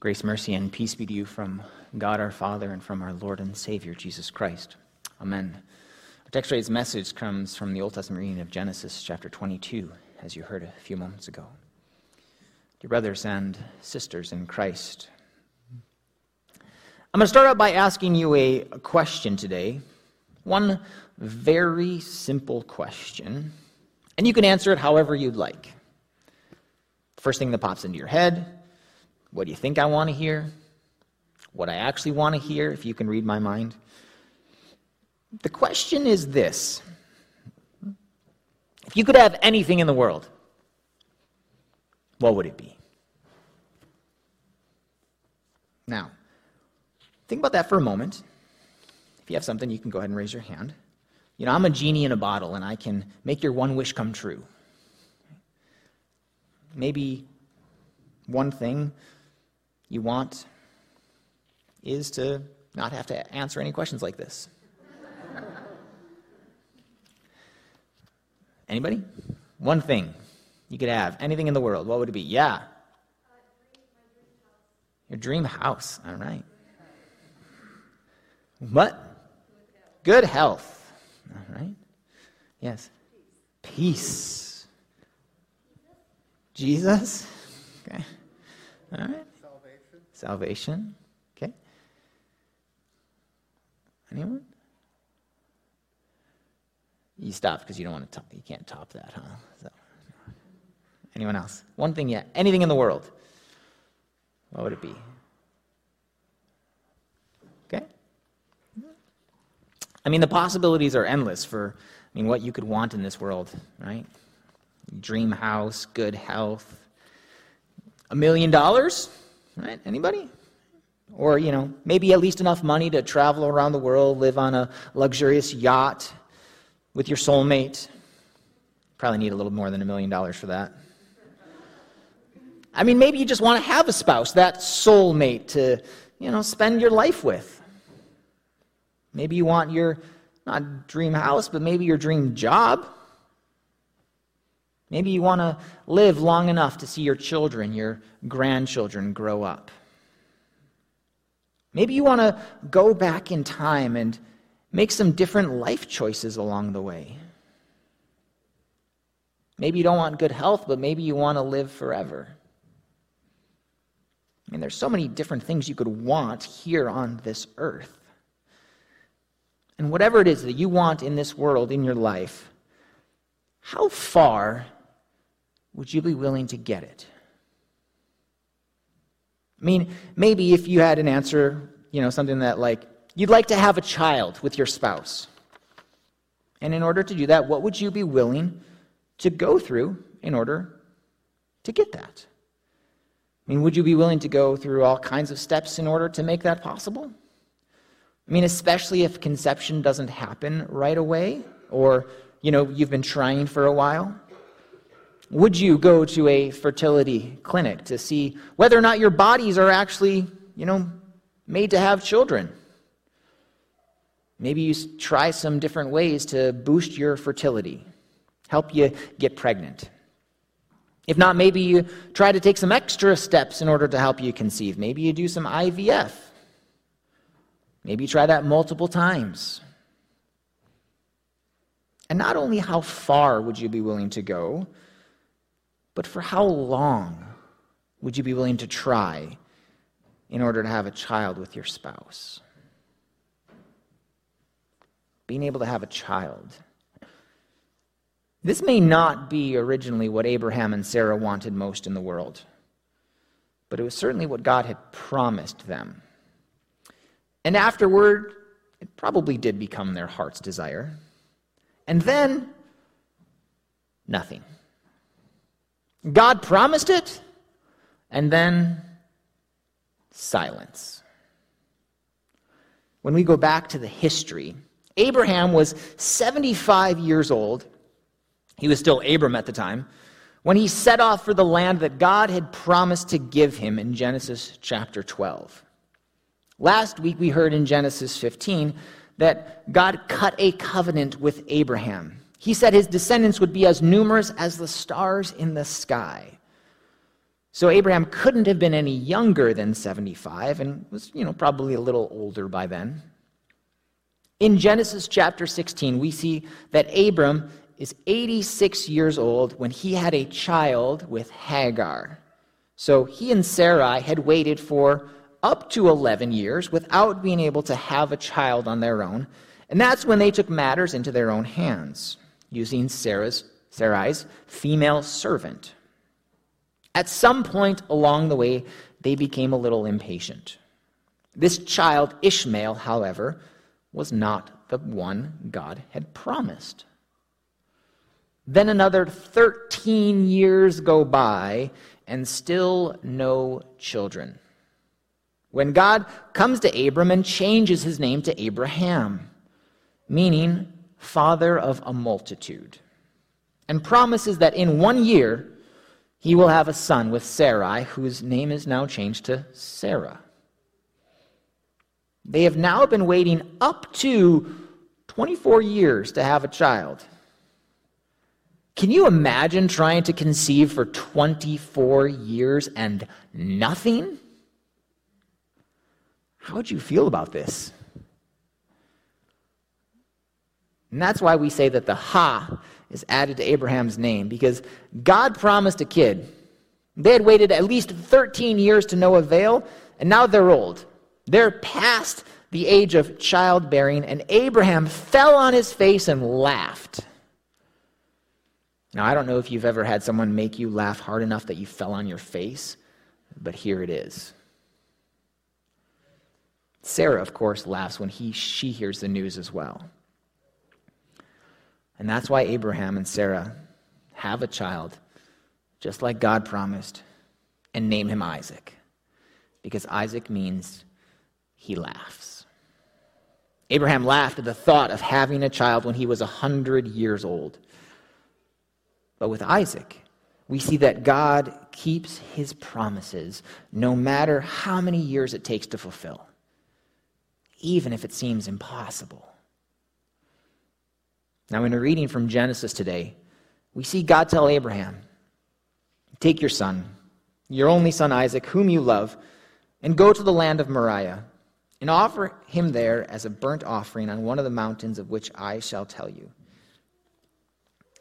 Grace, mercy, and peace be to you from God our Father and from our Lord and Savior, Jesus Christ. Amen. Our text today's message comes from the Old Testament reading of Genesis chapter 22, as you heard a few moments ago. Dear brothers and sisters in Christ, I'm going to start out by asking you a question today. One very simple question, and you can answer it however you'd like. First thing that pops into your head what do you think I want to hear? What I actually want to hear, if you can read my mind. The question is this If you could have anything in the world, what would it be? Now, think about that for a moment. If you have something, you can go ahead and raise your hand. You know, I'm a genie in a bottle, and I can make your one wish come true. Maybe one thing you want is to not have to answer any questions like this. Anybody? One thing you could have, anything in the world, what would it be? Yeah. Your dream house, all right. What? Good health, all right. Yes. Peace. Jesus? Okay. All right. Salvation. Okay. Anyone? You stop because you don't want to top, you can't top that, huh? So, anyone else? One thing yet. Anything in the world. What would it be? Okay? I mean, the possibilities are endless for I mean what you could want in this world, right? Dream house, good health, a million dollars? Right? Anybody? Or, you know, maybe at least enough money to travel around the world, live on a luxurious yacht with your soulmate. Probably need a little more than a million dollars for that. I mean, maybe you just want to have a spouse, that soulmate to, you know, spend your life with. Maybe you want your, not dream house, but maybe your dream job. Maybe you want to live long enough to see your children, your grandchildren grow up. Maybe you want to go back in time and make some different life choices along the way. Maybe you don't want good health, but maybe you want to live forever. I mean, there's so many different things you could want here on this earth. And whatever it is that you want in this world, in your life, how far would you be willing to get it? I mean, maybe if you had an answer, you know, something that like, you'd like to have a child with your spouse. And in order to do that, what would you be willing to go through in order to get that? I mean, would you be willing to go through all kinds of steps in order to make that possible? I mean, especially if conception doesn't happen right away, or, you know, you've been trying for a while. Would you go to a fertility clinic to see whether or not your bodies are actually, you know, made to have children? Maybe you try some different ways to boost your fertility, help you get pregnant. If not, maybe you try to take some extra steps in order to help you conceive. Maybe you do some IVF. Maybe you try that multiple times. And not only how far would you be willing to go, but for how long would you be willing to try in order to have a child with your spouse? Being able to have a child. This may not be originally what Abraham and Sarah wanted most in the world, but it was certainly what God had promised them. And afterward, it probably did become their heart's desire. And then, nothing. God promised it, and then silence. When we go back to the history, Abraham was 75 years old. He was still Abram at the time when he set off for the land that God had promised to give him in Genesis chapter 12. Last week we heard in Genesis 15 that God cut a covenant with Abraham. He said his descendants would be as numerous as the stars in the sky. So Abraham couldn't have been any younger than 75 and was, you know, probably a little older by then. In Genesis chapter 16, we see that Abram is 86 years old when he had a child with Hagar. So he and Sarai had waited for up to 11 years without being able to have a child on their own. And that's when they took matters into their own hands, using Sarah's, Sarai's female servant. At some point along the way, they became a little impatient. This child, Ishmael, however, was not the one God had promised. Then another 13 years go by, and still no children. When God comes to Abram and changes his name to Abraham, meaning father of a multitude, and promises that in one year he will have a son with Sarai, whose name is now changed to Sarah. They have now been waiting up to 24 years to have a child. Can you imagine trying to conceive for 24 years and nothing? How would you feel about this? And that's why we say that the Ha is added to Abraham's name because God promised a kid. They had waited at least 13 years to no avail, and now they're old. They're past the age of childbearing, and Abraham fell on his face and laughed. Now, I don't know if you've ever had someone make you laugh hard enough that you fell on your face, but here it is. Sarah, of course, laughs when he, she hears the news as well. And that's why Abraham and Sarah have a child, just like God promised, and name him Isaac. Because Isaac means he laughs. Abraham laughed at the thought of having a child when he was a 100 years old. But with Isaac, we see that God keeps his promises no matter how many years it takes to fulfill, even if it seems impossible. Now, in a reading from Genesis today, we see God tell Abraham, Take your son, your only son Isaac, whom you love, and go to the land of Moriah, and offer him there as a burnt offering on one of the mountains of which I shall tell you.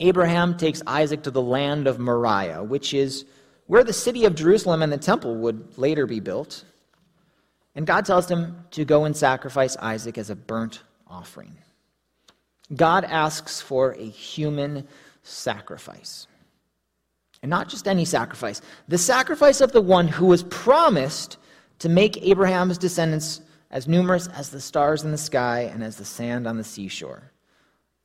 Abraham takes Isaac to the land of Moriah, which is where the city of Jerusalem and the temple would later be built. And God tells him to go and sacrifice Isaac as a burnt offering. God asks for a human sacrifice. And not just any sacrifice, the sacrifice of the one who was promised to make Abraham's descendants as numerous as the stars in the sky and as the sand on the seashore.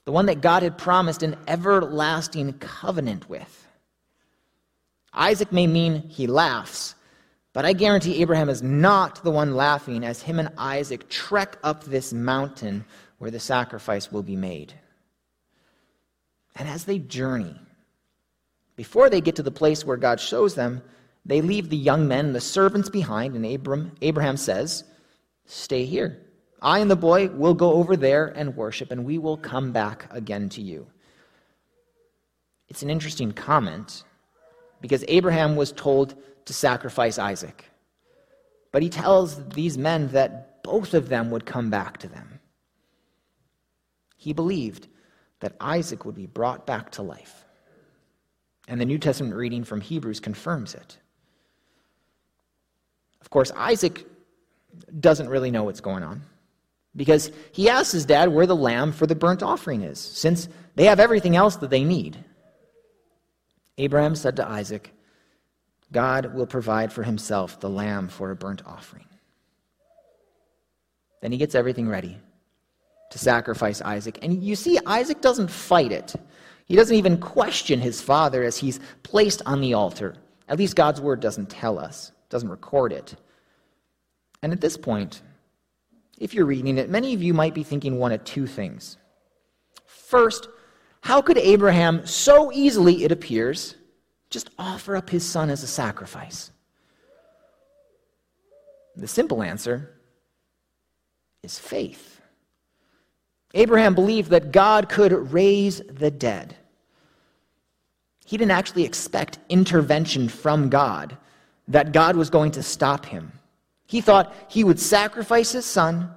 The one that God had promised an everlasting covenant with. Isaac may mean he laughs, but I guarantee Abraham is not the one laughing as him and Isaac trek up this mountain where the sacrifice will be made. And as they journey, before they get to the place where God shows them, they leave the young men, the servants behind, and Abram, Abraham says, Stay here. I and the boy will go over there and worship, and we will come back again to you. It's an interesting comment because Abraham was told to sacrifice Isaac. But he tells these men that both of them would come back to them. He believed that Isaac would be brought back to life. And the New Testament reading from Hebrews confirms it. Of course, Isaac doesn't really know what's going on because he asks his dad where the lamb for the burnt offering is, since they have everything else that they need. Abraham said to Isaac, God will provide for himself the lamb for a burnt offering. Then he gets everything ready to sacrifice Isaac. And you see, Isaac doesn't fight it. He doesn't even question his father as he's placed on the altar. At least God's word doesn't tell us, doesn't record it. And at this point, if you're reading it, many of you might be thinking one of two things. First, how could Abraham so easily, it appears, just offer up his son as a sacrifice? The simple answer is faith. Abraham believed that God could raise the dead. He didn't actually expect intervention from God that God was going to stop him. He thought he would sacrifice his son,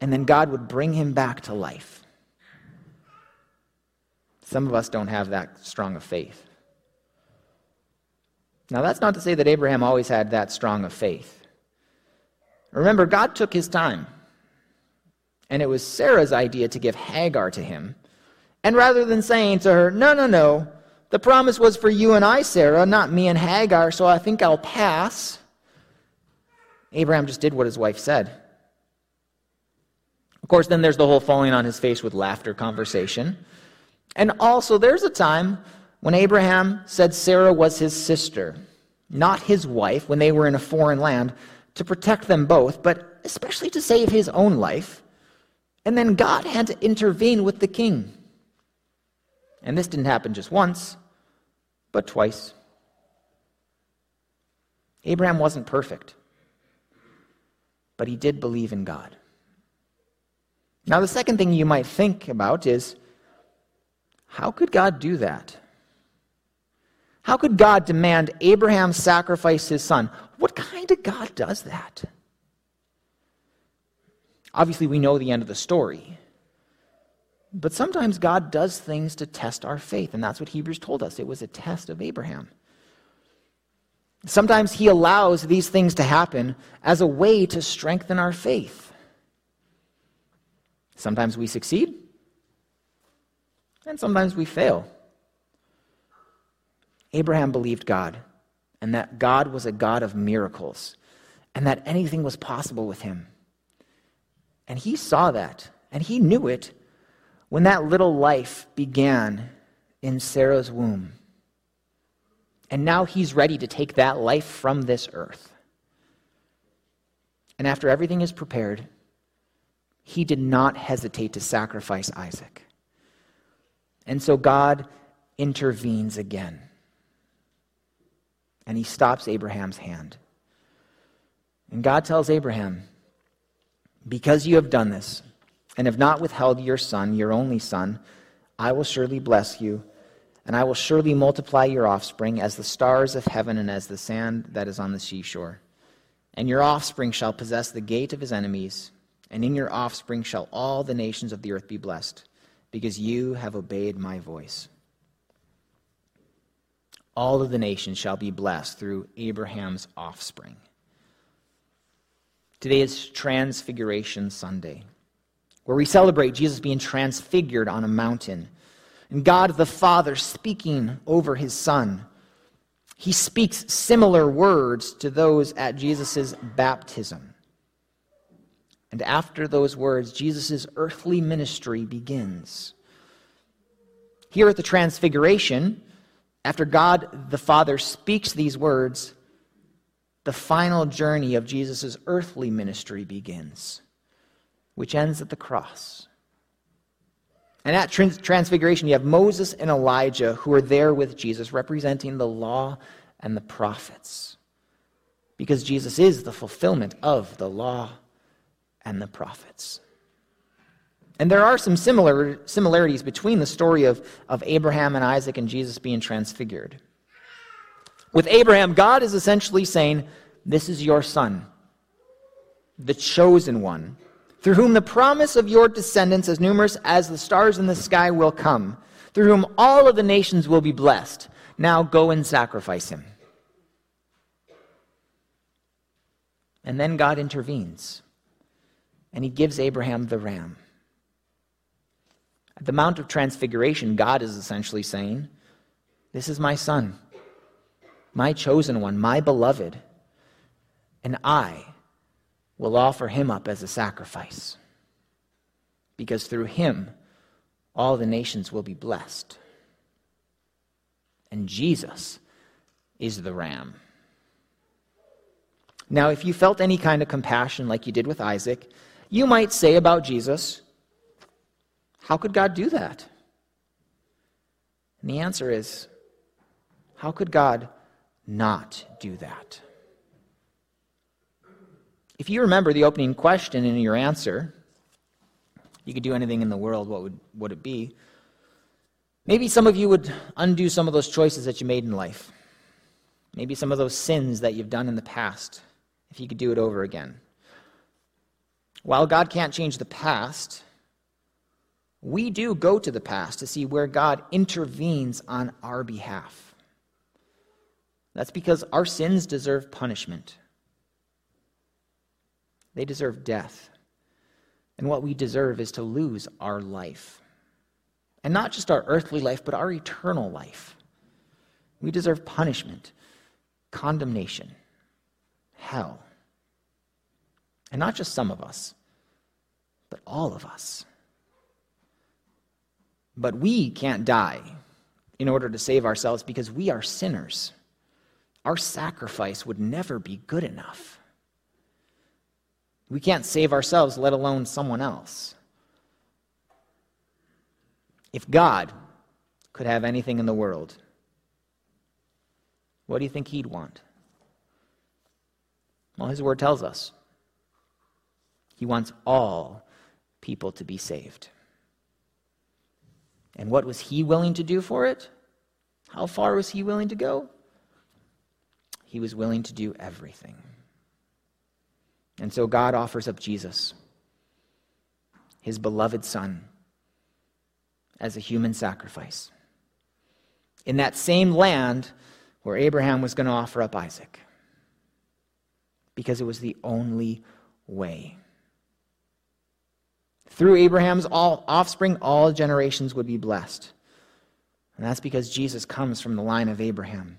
and then God would bring him back to life. Some of us don't have that strong of faith. Now, that's not to say that Abraham always had that strong of faith. Remember, God took his time. And it was Sarah's idea to give Hagar to him. And rather than saying to her, No, no, no, the promise was for you and I, Sarah, not me and Hagar, so I think I'll pass, Abraham just did what his wife said. Of course, then there's the whole falling on his face with laughter conversation. And also, there's a time when Abraham said Sarah was his sister, not his wife, when they were in a foreign land, to protect them both, but especially to save his own life. And then God had to intervene with the king. And this didn't happen just once, but twice. Abraham wasn't perfect, but he did believe in God. Now, the second thing you might think about is how could God do that? How could God demand Abraham sacrifice his son? What kind of God does that? Obviously, we know the end of the story. But sometimes God does things to test our faith, and that's what Hebrews told us. It was a test of Abraham. Sometimes He allows these things to happen as a way to strengthen our faith. Sometimes we succeed, and sometimes we fail. Abraham believed God, and that God was a God of miracles, and that anything was possible with him. And he saw that, and he knew it when that little life began in Sarah's womb. And now he's ready to take that life from this earth. And after everything is prepared, he did not hesitate to sacrifice Isaac. And so God intervenes again. And he stops Abraham's hand. And God tells Abraham, Because you have done this, and have not withheld your son, your only son, I will surely bless you, and I will surely multiply your offspring as the stars of heaven and as the sand that is on the seashore. And your offspring shall possess the gate of his enemies, and in your offspring shall all the nations of the earth be blessed because you have obeyed my voice. All of the nations shall be blessed through Abraham's offspring. Today is Transfiguration Sunday, where we celebrate Jesus being transfigured on a mountain and God the Father speaking over his Son. He speaks similar words to those at Jesus' baptism. And after those words, Jesus' earthly ministry begins. Here at the Transfiguration, after God the Father speaks these words, the final journey of Jesus' earthly ministry begins, which ends at the cross. And at Transfiguration, you have Moses and Elijah who are there with Jesus, representing the law and the prophets. Because Jesus is the fulfillment of the law and the prophets. And there are some similar, similarities between the story of, of Abraham and Isaac and Jesus being transfigured. With Abraham, God is essentially saying, This is your son, the chosen one, through whom the promise of your descendants, as numerous as the stars in the sky, will come, through whom all of the nations will be blessed. Now go and sacrifice him. And then God intervenes and he gives Abraham the ram. At the Mount of Transfiguration, God is essentially saying, This is my son, my chosen one, my beloved, and I will offer him up as a sacrifice. Because through him, all the nations will be blessed. And Jesus is the ram. Now, if you felt any kind of compassion like you did with Isaac, you might say about Jesus, How could God do that? And the answer is, How could God not do that? If you remember the opening question in your answer, you could do anything in the world, what would, would it be? Maybe some of you would undo some of those choices that you made in life. Maybe some of those sins that you've done in the past, if you could do it over again. While God can't change the past, we do go to the past to see where God intervenes on our behalf. That's because our sins deserve punishment. They deserve death. And what we deserve is to lose our life. And not just our earthly life, but our eternal life. We deserve punishment, condemnation, hell. And not just some of us, but all of us. But we can't die in order to save ourselves because we are sinners. Our sacrifice would never be good enough. We can't save ourselves, let alone someone else. If God could have anything in the world, what do you think he'd want? Well, his word tells us he wants all people to be saved. And what was he willing to do for it? How far was he willing to go? He was willing to do everything. And so God offers up Jesus, his beloved Son, as a human sacrifice. In that same land where Abraham was going to offer up Isaac, because it was the only way. Through Abraham's all offspring, all generations would be blessed. And that's because Jesus comes from the line of Abraham.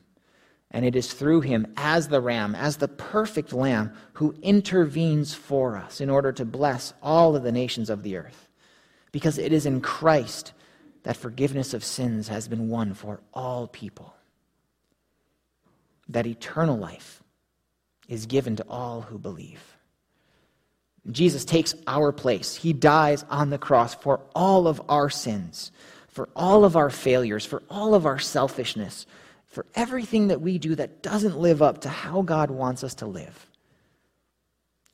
And it is through him, as the ram, as the perfect lamb, who intervenes for us in order to bless all of the nations of the earth. Because it is in Christ that forgiveness of sins has been won for all people. That eternal life is given to all who believe. Jesus takes our place. He dies on the cross for all of our sins, for all of our failures, for all of our selfishness, for everything that we do that doesn't live up to how God wants us to live.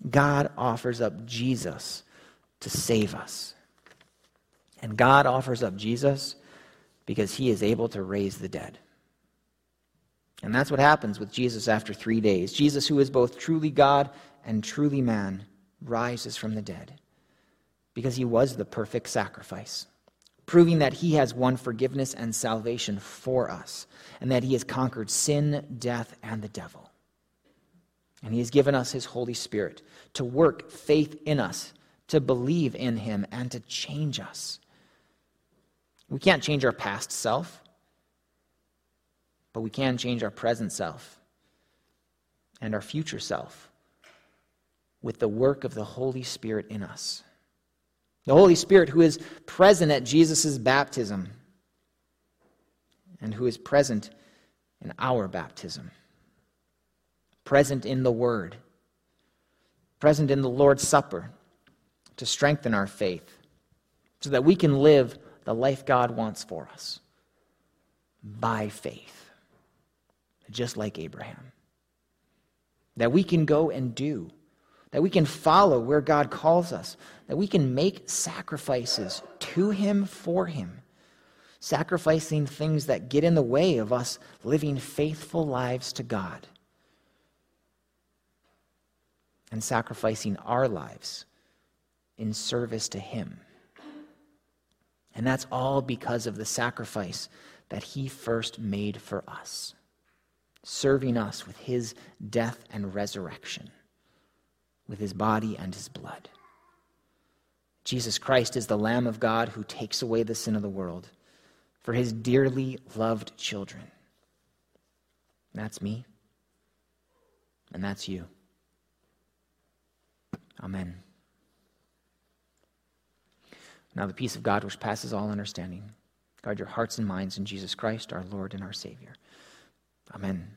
God offers up Jesus to save us. And God offers up Jesus because he is able to raise the dead. And that's what happens with Jesus after three days. Jesus, who is both truly God and truly man, rises from the dead because he was the perfect sacrifice, proving that he has won forgiveness and salvation for us, and that he has conquered sin, death, and the devil. And he has given us his Holy Spirit to work faith in us, to believe in him, and to change us. We can't change our past self, but we can change our present self and our future self with the work of the Holy Spirit in us. The Holy Spirit, who is present at Jesus' baptism and who is present in our baptism, present in the Word, present in the Lord's Supper to strengthen our faith so that we can live the life God wants for us by faith, just like Abraham. That we can go and do that we can follow where God calls us, that we can make sacrifices to Him for Him, sacrificing things that get in the way of us living faithful lives to God, and sacrificing our lives in service to Him. And that's all because of the sacrifice that He first made for us, serving us with His death and resurrection with his body and his blood. Jesus Christ is the Lamb of God who takes away the sin of the world for his dearly loved children. That's me, and that's you. Amen. Now, the peace of God, which passes all understanding, guard your hearts and minds in Jesus Christ, our Lord and our Savior. Amen.